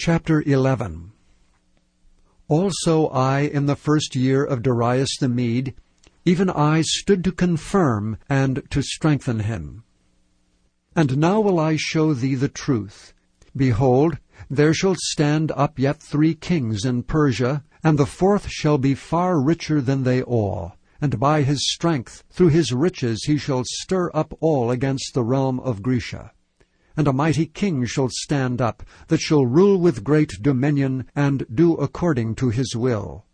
Chapter 11 Also I, in the first year of Darius the Mede, even I stood to confirm and to strengthen him. And now will I show thee the truth. Behold, there shall stand up yet three kings in Persia, and the fourth shall be far richer than they all. And by his strength, through his riches, he shall stir up all against the realm of Grecia and a mighty king shall stand up, that shall rule with great dominion, and do according to his will.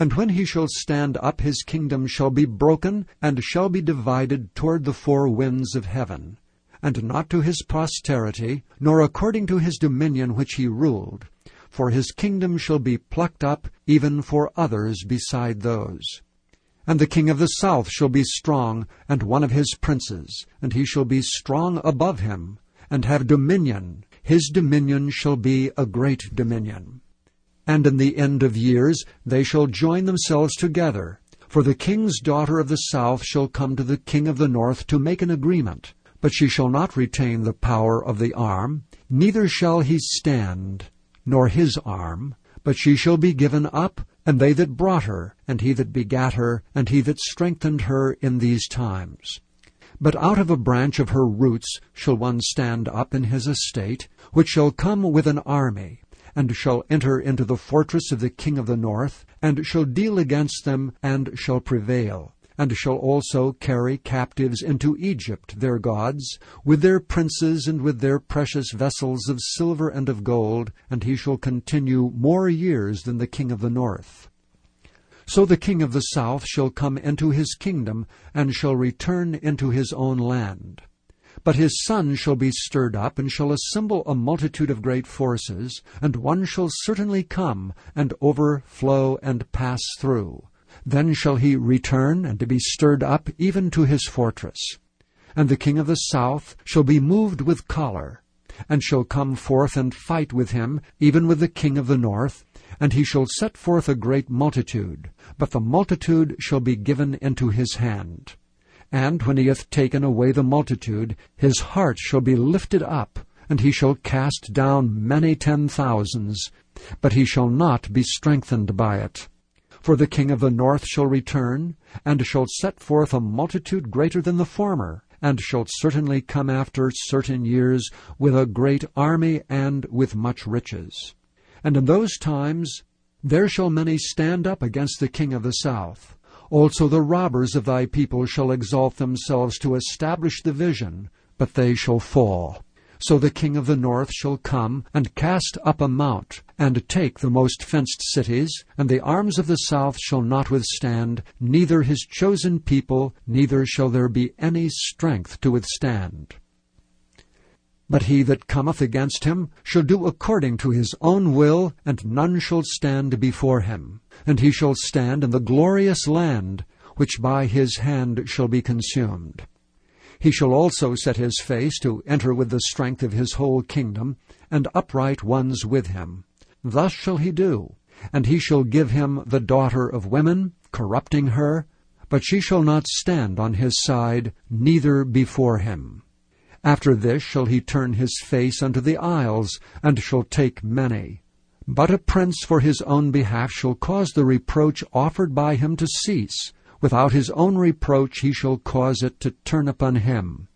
And when he shall stand up, his kingdom shall be broken, and shall be divided toward the four winds of heaven, and not to his posterity, nor according to his dominion which he ruled. For his kingdom shall be plucked up, even for others beside those. And the king of the south shall be strong, and one of his princes, and he shall be strong above him, and have dominion. His dominion shall be a great dominion. And in the end of years they shall join themselves together. For the king's daughter of the south shall come to the king of the north to make an agreement. But she shall not retain the power of the arm, neither shall he stand, nor his arm, but she shall be given up and they that brought her, and he that begat her, and he that strengthened her in these times. But out of a branch of her roots shall one stand up in his estate, which shall come with an army, and shall enter into the fortress of the king of the north, and shall deal against them, and shall prevail and shall also carry captives into Egypt their gods, with their princes and with their precious vessels of silver and of gold, and he shall continue more years than the king of the north. So the king of the south shall come into his kingdom, and shall return into his own land. But his son shall be stirred up, and shall assemble a multitude of great forces, and one shall certainly come, and overflow and pass through. Then shall he return, and to be stirred up even to his fortress. And the king of the south shall be moved with choler, and shall come forth and fight with him, even with the king of the north, and he shall set forth a great multitude, but the multitude shall be given into his hand. And when he hath taken away the multitude, his heart shall be lifted up, and he shall cast down many ten thousands, but he shall not be strengthened by it. For the king of the north shall return, and shall set forth a multitude greater than the former, and shall certainly come after certain years with a great army and with much riches. And in those times there shall many stand up against the king of the south. Also the robbers of thy people shall exalt themselves to establish the vision, but they shall fall. So the king of the north shall come, and cast up a mount, and take the most fenced cities, and the arms of the south shall not withstand, neither his chosen people, neither shall there be any strength to withstand. But he that cometh against him shall do according to his own will, and none shall stand before him. And he shall stand in the glorious land, which by his hand shall be consumed. He shall also set his face to enter with the strength of his whole kingdom, and upright ones with him. Thus shall he do. And he shall give him the daughter of women, corrupting her, but she shall not stand on his side, neither before him. After this shall he turn his face unto the isles, and shall take many. But a prince for his own behalf shall cause the reproach offered by him to cease, Without his own reproach he shall cause it to turn upon him.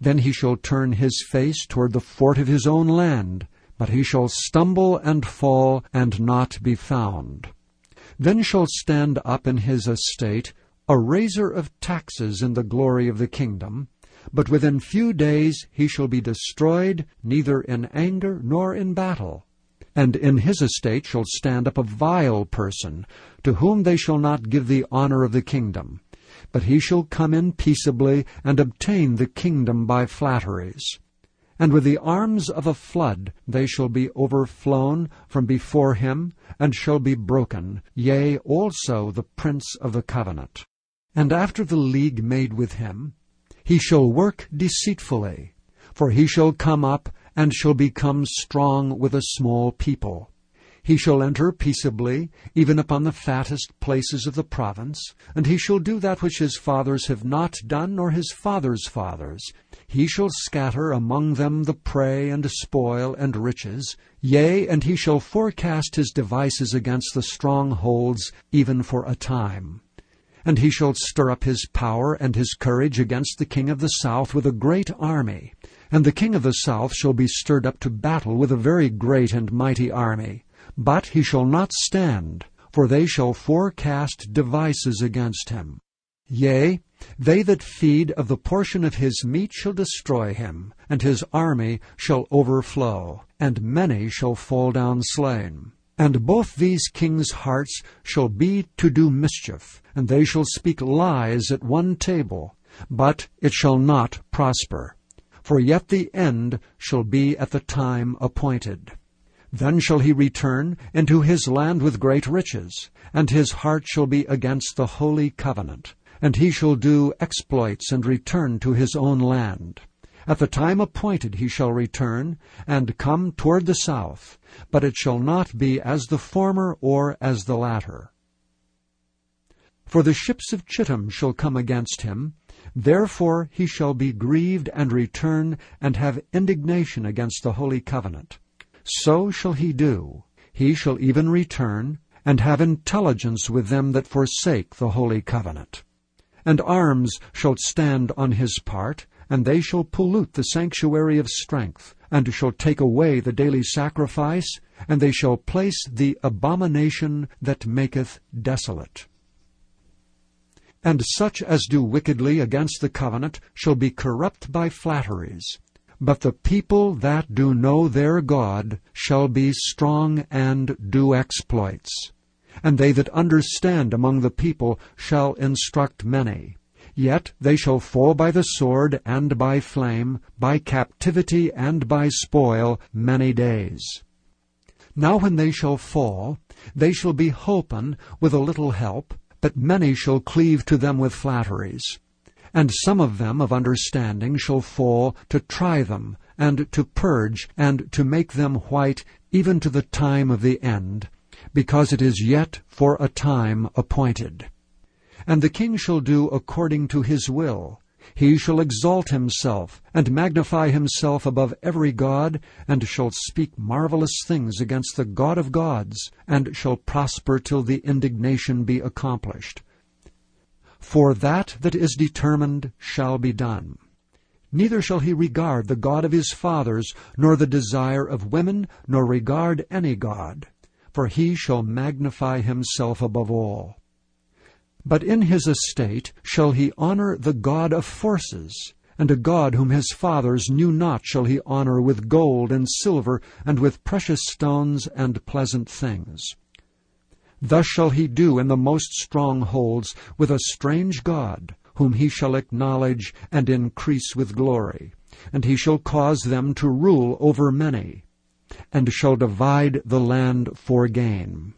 Then he shall turn his face toward the fort of his own land, but he shall stumble and fall and not be found. Then shall stand up in his estate a raiser of taxes in the glory of the kingdom, but within few days he shall be destroyed, neither in anger nor in battle. And in his estate shall stand up a vile person, to whom they shall not give the honor of the kingdom. But he shall come in peaceably, and obtain the kingdom by flatteries. And with the arms of a flood they shall be overflown from before him, and shall be broken, yea, also the prince of the covenant. And after the league made with him, he shall work deceitfully, for he shall come up and shall become strong with a small people. He shall enter peaceably, even upon the fattest places of the province, and he shall do that which his fathers have not done, nor his fathers' fathers. He shall scatter among them the prey and spoil and riches, yea, and he shall forecast his devices against the strongholds, even for a time. And he shall stir up his power and his courage against the king of the south with a great army. And the king of the south shall be stirred up to battle with a very great and mighty army. But he shall not stand, for they shall forecast devices against him. Yea, they that feed of the portion of his meat shall destroy him, and his army shall overflow, and many shall fall down slain. And both these kings' hearts shall be to do mischief, and they shall speak lies at one table, but it shall not prosper. For yet the end shall be at the time appointed. Then shall he return into his land with great riches, and his heart shall be against the holy covenant, and he shall do exploits and return to his own land. At the time appointed he shall return, and come toward the south, but it shall not be as the former or as the latter. For the ships of Chittim shall come against him, Therefore he shall be grieved and return and have indignation against the holy covenant. So shall he do. He shall even return and have intelligence with them that forsake the holy covenant. And arms shall stand on his part, and they shall pollute the sanctuary of strength, and shall take away the daily sacrifice, and they shall place the abomination that maketh desolate. And such as do wickedly against the covenant shall be corrupt by flatteries. But the people that do know their God shall be strong and do exploits. And they that understand among the people shall instruct many. Yet they shall fall by the sword and by flame, by captivity and by spoil many days. Now when they shall fall, they shall be holpen with a little help, but many shall cleave to them with flatteries. And some of them of understanding shall fall to try them, and to purge, and to make them white, even to the time of the end, because it is yet for a time appointed. And the king shall do according to his will, he shall exalt himself, and magnify himself above every god, and shall speak marvelous things against the God of gods, and shall prosper till the indignation be accomplished. For that that is determined shall be done. Neither shall he regard the God of his fathers, nor the desire of women, nor regard any God, for he shall magnify himself above all. But in his estate shall he honor the God of forces, and a God whom his fathers knew not shall he honor with gold and silver, and with precious stones and pleasant things. Thus shall he do in the most strongholds with a strange God, whom he shall acknowledge and increase with glory. And he shall cause them to rule over many, and shall divide the land for gain.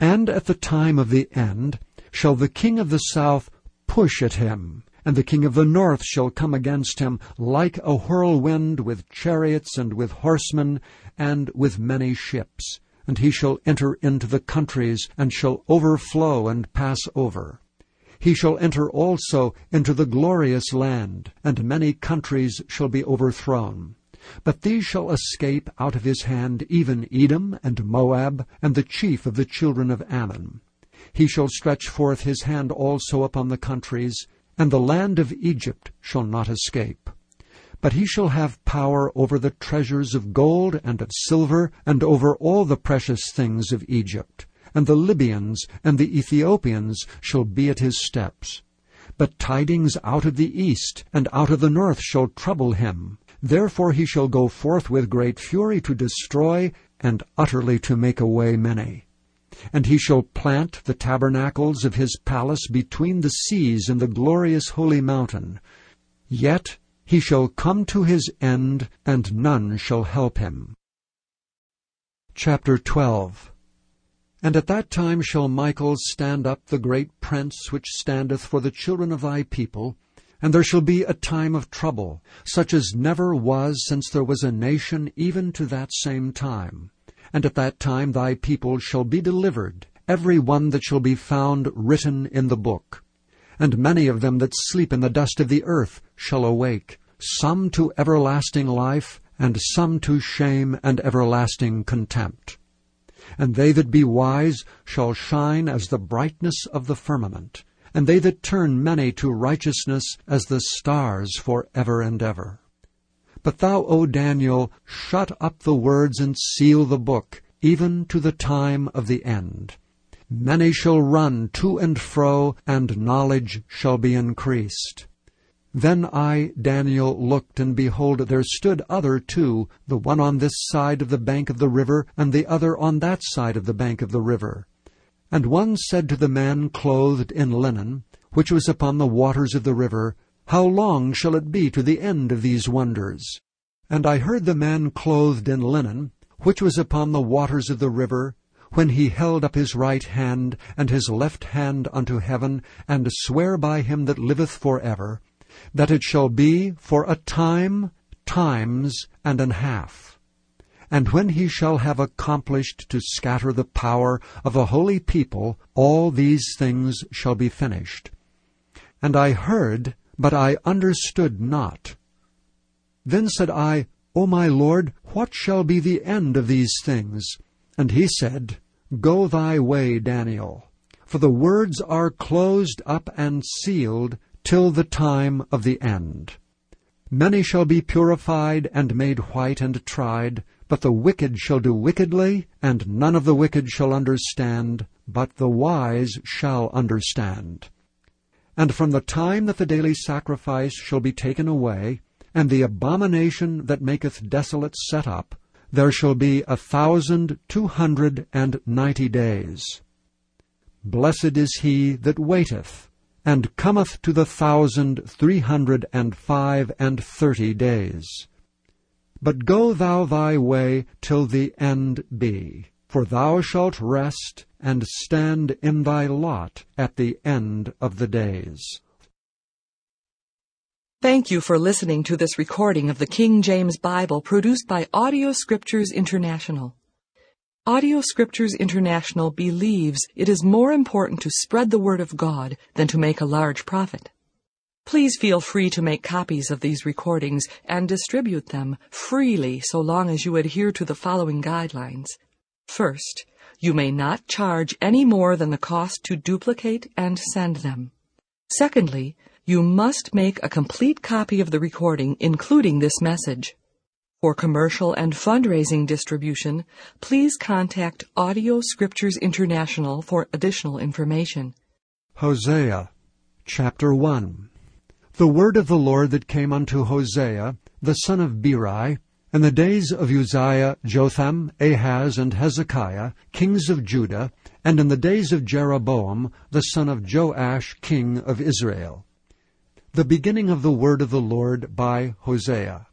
And at the time of the end shall the king of the south push at him, and the king of the north shall come against him like a whirlwind with chariots and with horsemen and with many ships. And he shall enter into the countries and shall overflow and pass over. He shall enter also into the glorious land, and many countries shall be overthrown. But these shall escape out of his hand, even Edom and Moab, and the chief of the children of Ammon. He shall stretch forth his hand also upon the countries, and the land of Egypt shall not escape. But he shall have power over the treasures of gold and of silver, and over all the precious things of Egypt. And the Libyans and the Ethiopians shall be at his steps. But tidings out of the east and out of the north shall trouble him, Therefore he shall go forth with great fury to destroy, and utterly to make away many. And he shall plant the tabernacles of his palace between the seas and the glorious holy mountain. Yet he shall come to his end, and none shall help him. Chapter 12 And at that time shall Michael stand up, the great prince which standeth for the children of thy people, and there shall be a time of trouble, such as never was since there was a nation even to that same time. And at that time thy people shall be delivered, every one that shall be found written in the book. And many of them that sleep in the dust of the earth shall awake, some to everlasting life, and some to shame and everlasting contempt. And they that be wise shall shine as the brightness of the firmament, and they that turn many to righteousness as the stars for ever and ever. But thou, O Daniel, shut up the words and seal the book, even to the time of the end. Many shall run to and fro, and knowledge shall be increased. Then I, Daniel, looked, and behold, there stood other two, the one on this side of the bank of the river, and the other on that side of the bank of the river. And one said to the man clothed in linen, which was upon the waters of the river, How long shall it be to the end of these wonders? And I heard the man clothed in linen, which was upon the waters of the river, when he held up his right hand and his left hand unto heaven, and swear by him that liveth for ever, that it shall be for a time, times, and an half. And when he shall have accomplished to scatter the power of a holy people, all these things shall be finished. And I heard, but I understood not. Then said I, O my Lord, what shall be the end of these things? And he said, Go thy way, Daniel, for the words are closed up and sealed till the time of the end. Many shall be purified and made white and tried, but the wicked shall do wickedly, and none of the wicked shall understand, but the wise shall understand. And from the time that the daily sacrifice shall be taken away, and the abomination that maketh desolate set up, there shall be a thousand two hundred and ninety days. Blessed is he that waiteth, and cometh to the thousand three hundred and five and thirty days. But go thou thy way till the end be, for thou shalt rest and stand in thy lot at the end of the days. Thank you for listening to this recording of the King James Bible produced by Audio Scriptures International. Audio Scriptures International believes it is more important to spread the Word of God than to make a large profit. Please feel free to make copies of these recordings and distribute them freely so long as you adhere to the following guidelines. First, you may not charge any more than the cost to duplicate and send them. Secondly, you must make a complete copy of the recording, including this message. For commercial and fundraising distribution, please contact Audio Scriptures International for additional information. Hosea chapter 1 The word of the Lord that came unto Hosea, the son of Beeri, in the days of Uzziah, Jotham, Ahaz, and Hezekiah, kings of Judah, and in the days of Jeroboam, the son of Joash, king of Israel. The beginning of the word of the Lord by Hosea.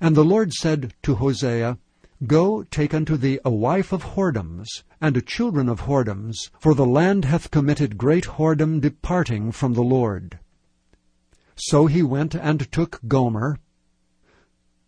And the Lord said to Hosea, Go, take unto thee a wife of whoredoms, and children of whoredoms, for the land hath committed great whoredom departing from the Lord. So he went and took Gomer,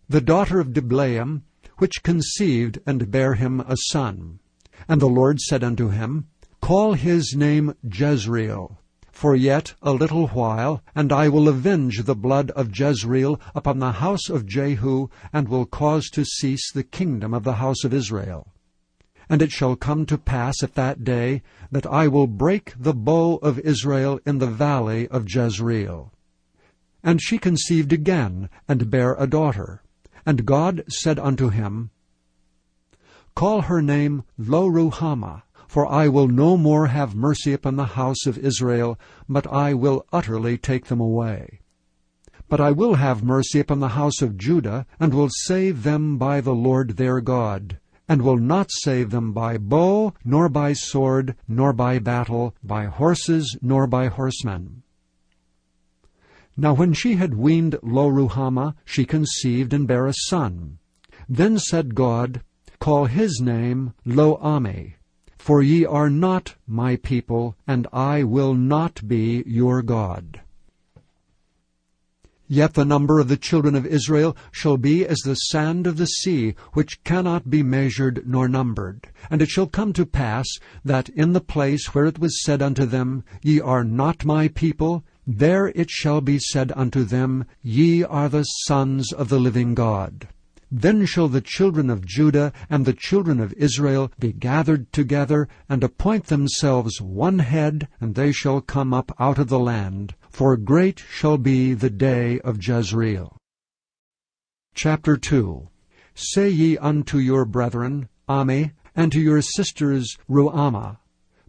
the daughter of Diblaim, which conceived and bare him a son. And the Lord said unto him, Call his name Jezreel, for yet a little while, and I will avenge the blood of Jezreel upon the house of Jehu, and will cause to cease the kingdom of the house of Israel. And it shall come to pass at that day that I will break the bow of Israel in the valley of Jezreel. And she conceived again, and bare a daughter. And God said unto him, Call her name Lo-ruhamah, for I will no more have mercy upon the house of Israel, but I will utterly take them away. But I will have mercy upon the house of Judah, and will save them by the Lord their God, and will not save them by bow, nor by sword, nor by battle, by horses, nor by horsemen. Now when she had weaned Lo-ruhamah, she conceived and bare a son. Then said God, Call his name Lo-ammi, for ye are not my people, and I will not be your God. Yet the number of the children of Israel shall be as the sand of the sea, which cannot be measured nor numbered. And it shall come to pass, that in the place where it was said unto them, Ye are not my people, there it shall be said unto them, Ye are the sons of the living God. Then shall the children of Judah and the children of Israel be gathered together, and appoint themselves one head, and they shall come up out of the land. For great shall be the day of Jezreel. Chapter 2 Say ye unto your brethren, Ammi, and to your sisters, Ruhamah,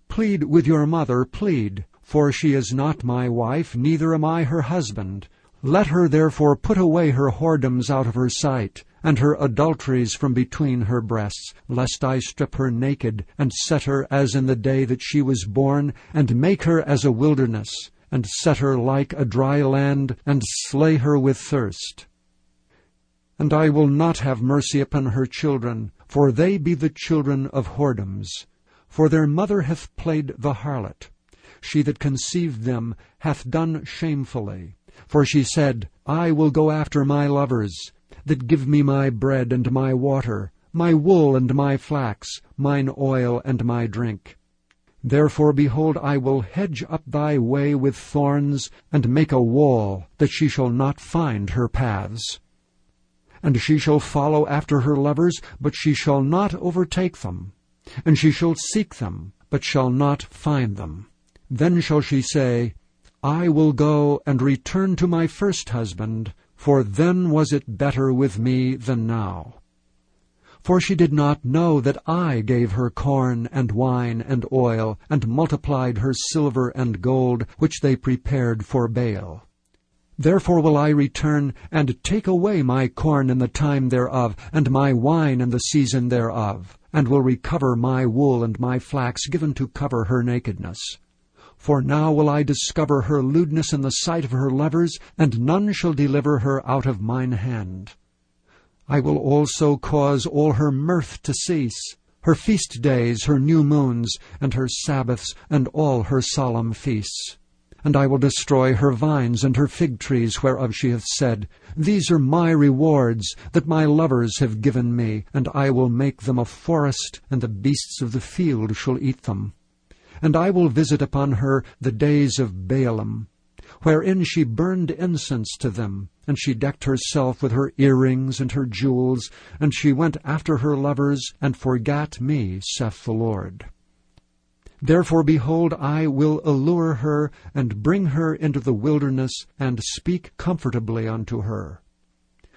Plead with your mother, plead, for she is not my wife, neither am I her husband. Let her therefore put away her whoredoms out of her sight, and her adulteries from between her breasts, lest I strip her naked, and set her as in the day that she was born, and make her as a wilderness, and set her like a dry land, and slay her with thirst. And I will not have mercy upon her children, for they be the children of whoredoms. For their mother hath played the harlot. She that conceived them hath done shamefully. For she said, I will go after my lovers, that give me my bread and my water, my wool and my flax, mine oil and my drink. Therefore, behold, I will hedge up thy way with thorns, and make a wall, that she shall not find her paths. And she shall follow after her lovers, but she shall not overtake them. And she shall seek them, but shall not find them. Then shall she say, I will go and return to my first husband, for then was it better with me than now. For she did not know that I gave her corn and wine and oil, and multiplied her silver and gold, which they prepared for Baal. Therefore will I return, and take away my corn in the time thereof, and my wine in the season thereof, and will recover my wool and my flax given to cover her nakedness. For now will I discover her lewdness in the sight of her lovers, and none shall deliver her out of mine hand. I will also cause all her mirth to cease, her feast days, her new moons, and her Sabbaths, and all her solemn feasts. And I will destroy her vines and her fig trees, whereof she hath said, These are my rewards, that my lovers have given me, and I will make them a forest, and the beasts of the field shall eat them. And I will visit upon her the days of Baalim, wherein she burned incense to them, and she decked herself with her earrings and her jewels, and she went after her lovers, and forgat me, saith the Lord. Therefore, behold, I will allure her, and bring her into the wilderness, and speak comfortably unto her.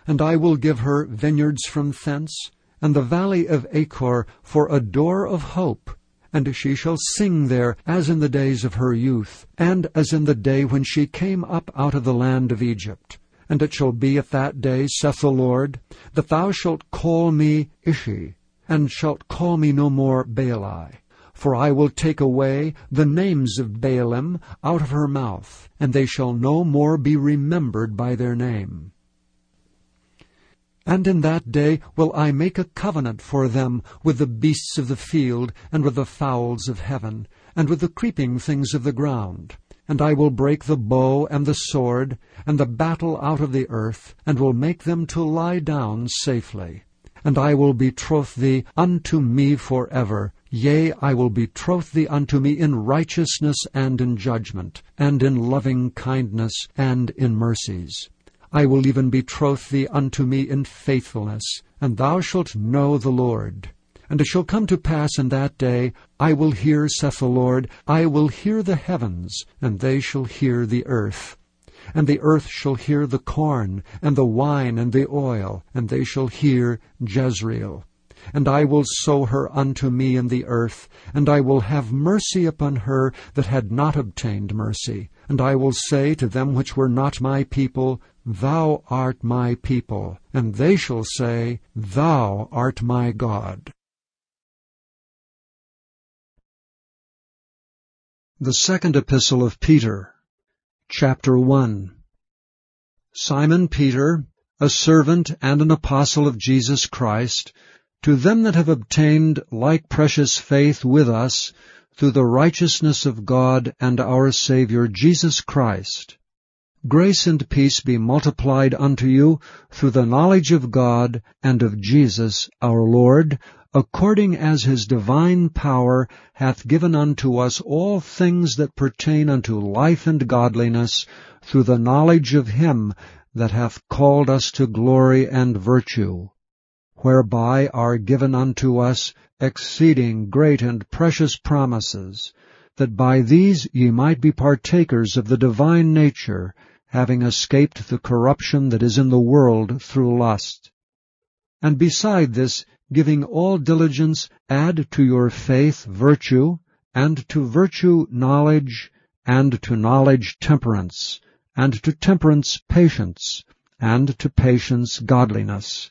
And I will give her vineyards from thence, and the valley of Achor for a door of hope, and she shall sing there as in the days of her youth, and as in the day when she came up out of the land of Egypt. And it shall be at that day, saith the Lord, that thou shalt call me Ishi, and shalt call me no more Baali. For I will take away the names of Baalim out of her mouth, and they shall no more be remembered by their name. And in that day will I make a covenant for them with the beasts of the field, and with the fowls of heaven, and with the creeping things of the ground. And I will break the bow and the sword, and the battle out of the earth, and will make them to lie down safely. And I will betroth thee unto me for ever. Yea, I will betroth thee unto me in righteousness and in judgment, and in loving kindness and in mercies. I will even betroth thee unto me in faithfulness, and thou shalt know the Lord. And it shall come to pass in that day, I will hear, saith the Lord, I will hear the heavens, and they shall hear the earth. And the earth shall hear the corn, and the wine, and the oil, and they shall hear Jezreel. And I will sow her unto me in the earth, and I will have mercy upon her that had not obtained mercy. And I will say to them which were not my people, Thou art my people, and they shall say, Thou art my God. The Second Epistle of Peter, Chapter 1 Simon Peter, a servant and an apostle of Jesus Christ, to them that have obtained like precious faith with us, through the righteousness of God and our Saviour Jesus Christ, Grace and peace be multiplied unto you through the knowledge of God and of Jesus our Lord, according as his divine power hath given unto us all things that pertain unto life and godliness, through the knowledge of him that hath called us to glory and virtue, whereby are given unto us exceeding great and precious promises, that by these ye might be partakers of the divine nature, having escaped the corruption that is in the world through lust. And beside this, giving all diligence, add to your faith virtue, and to virtue knowledge, and to knowledge temperance, and to temperance patience, and to patience godliness,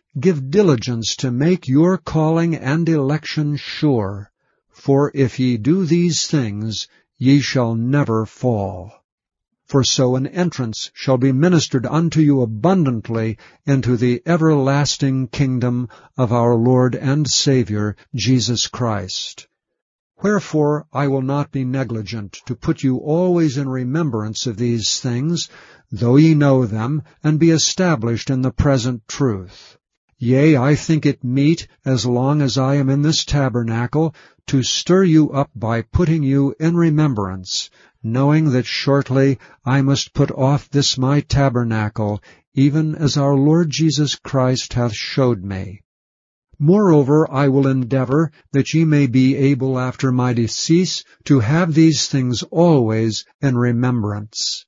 give diligence to make your calling and election sure. For if ye do these things, ye shall never fall for so an entrance shall be ministered unto you abundantly into the everlasting kingdom of our Lord and Saviour, Jesus Christ. Wherefore I will not be negligent to put you always in remembrance of these things, though ye know them, and be established in the present truth. Yea, I think it meet, as long as I am in this tabernacle, to stir you up by putting you in remembrance, knowing that shortly I must put off this my tabernacle, even as our Lord Jesus Christ hath showed me. Moreover, I will endeavor that ye may be able after my decease to have these things always in remembrance.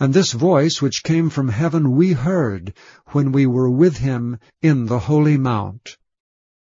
And this voice which came from heaven we heard, when we were with him in the holy mount.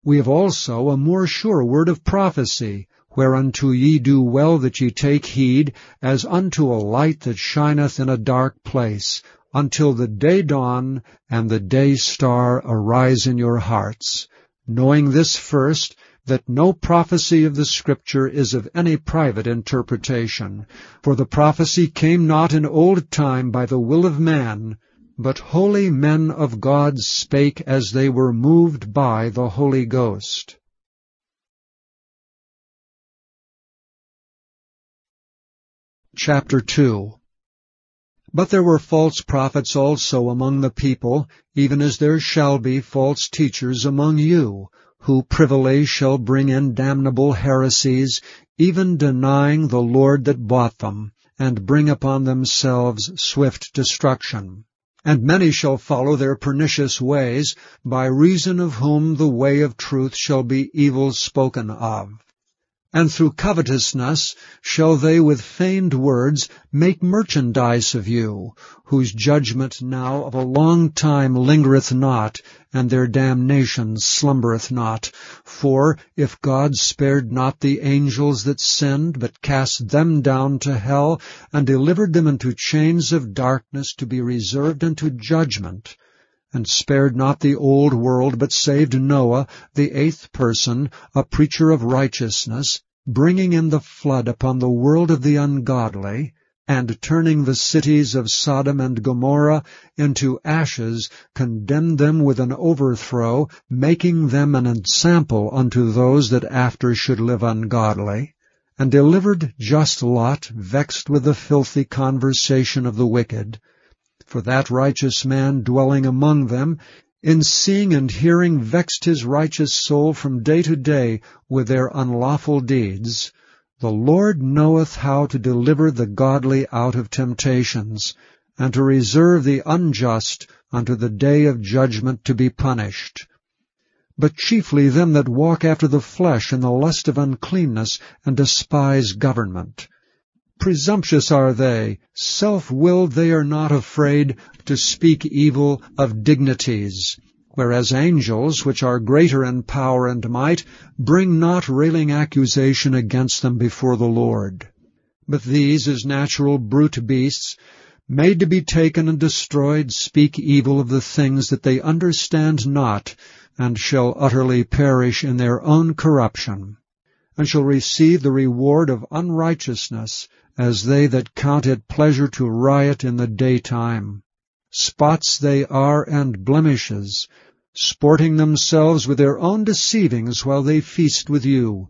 We have also a more sure word of prophecy, whereunto ye do well that ye take heed, as unto a light that shineth in a dark place, until the day dawn and the day star arise in your hearts, knowing this first, that no prophecy of the Scripture is of any private interpretation. For the prophecy came not in old time by the will of man, but holy men of God spake as they were moved by the Holy Ghost. Chapter 2 but there were false prophets also among the people, even as there shall be false teachers among you, who privily shall bring in damnable heresies, even denying the Lord that bought them, and bring upon themselves swift destruction. And many shall follow their pernicious ways, by reason of whom the way of truth shall be evil spoken of. And through covetousness shall they with feigned words make merchandise of you, whose judgment now of a long time lingereth not, and their damnation slumbereth not. For if God spared not the angels that sinned, but cast them down to hell, and delivered them into chains of darkness to be reserved unto judgment, and spared not the old world, but saved Noah, the eighth person, a preacher of righteousness, bringing in the flood upon the world of the ungodly, and turning the cities of Sodom and Gomorrah into ashes, condemned them with an overthrow, making them an ensample unto those that after should live ungodly, and delivered just Lot, vexed with the filthy conversation of the wicked, for that righteous man dwelling among them, in seeing and hearing vexed his righteous soul from day to day with their unlawful deeds, the Lord knoweth how to deliver the godly out of temptations, and to reserve the unjust unto the day of judgment to be punished. But chiefly them that walk after the flesh in the lust of uncleanness, and despise government. Presumptuous are they, self-willed they are not afraid to speak evil of dignities, whereas angels, which are greater in power and might, bring not railing accusation against them before the Lord. But these, as natural brute beasts, made to be taken and destroyed, speak evil of the things that they understand not, and shall utterly perish in their own corruption, and shall receive the reward of unrighteousness, as they that count it pleasure to riot in the daytime. Spots they are and blemishes, sporting themselves with their own deceivings while they feast with you,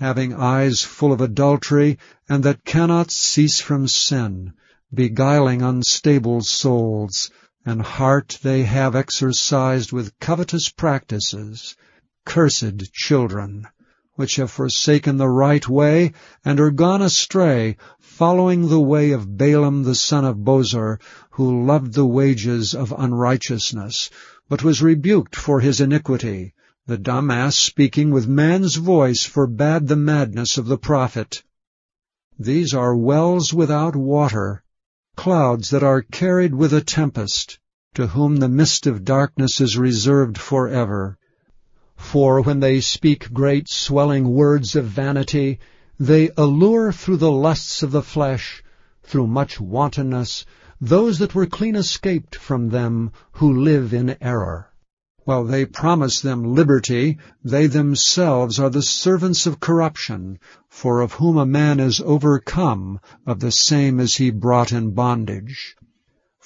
having eyes full of adultery, and that cannot cease from sin, beguiling unstable souls, and heart they have exercised with covetous practices, cursed children, which have forsaken the right way, and are gone astray, following the way of Balaam the son of Bosor, who loved the wages of unrighteousness, but was rebuked for his iniquity. The dumb ass speaking with man's voice forbade the madness of the prophet. These are wells without water, clouds that are carried with a tempest, to whom the mist of darkness is reserved forever. For when they speak great swelling words of vanity, they allure through the lusts of the flesh, through much wantonness, those that were clean escaped from them who live in error. While they promise them liberty, they themselves are the servants of corruption, for of whom a man is overcome, of the same is he brought in bondage.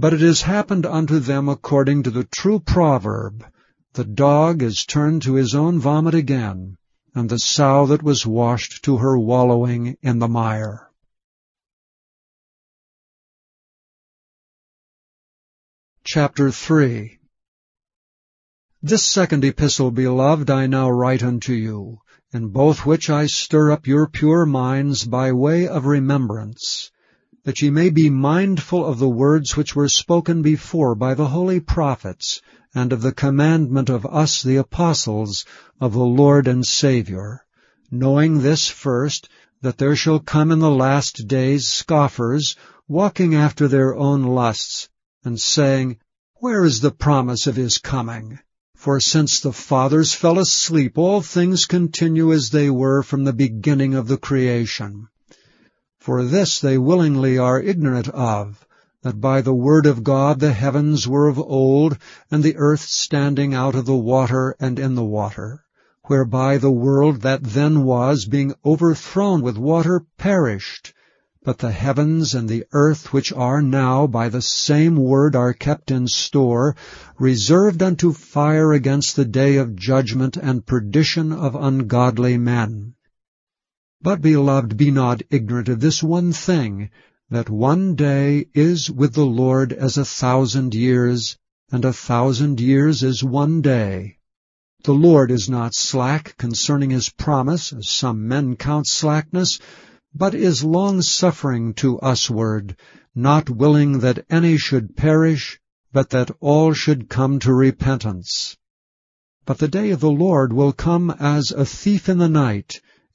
But it has happened unto them according to the true proverb, The dog is turned to his own vomit again, and the sow that was washed to her wallowing in the mire. Chapter 3 This second epistle, beloved, I now write unto you, in both which I stir up your pure minds by way of remembrance, that ye may be mindful of the words which were spoken before by the holy prophets, and of the commandment of us the apostles of the Lord and Saviour, knowing this first, that there shall come in the last days scoffers, walking after their own lusts, and saying, Where is the promise of his coming? For since the fathers fell asleep, all things continue as they were from the beginning of the creation. For this they willingly are ignorant of, that by the word of God the heavens were of old, and the earth standing out of the water and in the water, whereby the world that then was, being overthrown with water, perished. But the heavens and the earth which are now by the same word are kept in store, reserved unto fire against the day of judgment and perdition of ungodly men. But, beloved, be not ignorant of this one thing, that one day is with the Lord as a thousand years, and a thousand years is one day. The Lord is not slack concerning his promise, as some men count slackness, but is long-suffering to usward, not willing that any should perish, but that all should come to repentance. But the day of the Lord will come as a thief in the night,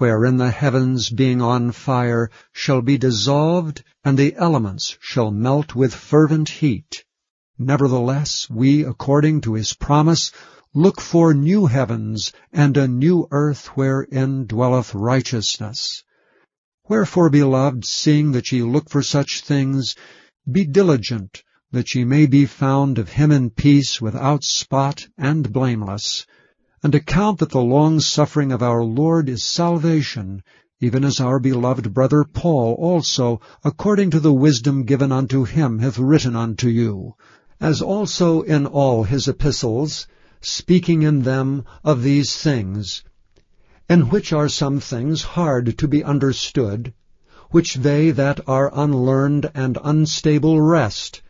wherein the heavens being on fire shall be dissolved, and the elements shall melt with fervent heat. Nevertheless, we, according to his promise, look for new heavens and a new earth wherein dwelleth righteousness. Wherefore, beloved, seeing that ye look for such things, be diligent that ye may be found of him in peace, without spot and blameless, and account that the long-suffering of our Lord is salvation, even as our beloved brother Paul also, according to the wisdom given unto him, hath written unto you, as also in all his epistles, speaking in them of these things, in which are some things hard to be understood, which they that are unlearned and unstable wrest,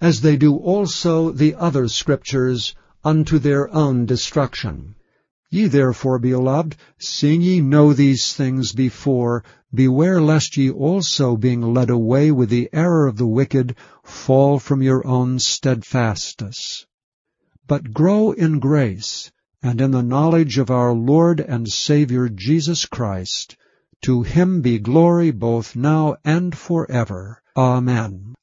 as they do also the other scriptures unto their own destruction. Ye therefore, beloved, seeing ye know these things before, beware lest ye also, being led away with the error of the wicked, fall from your own steadfastness. But grow in grace, and in the knowledge of our Lord and Saviour Jesus Christ. To him be glory both now and forever. Amen.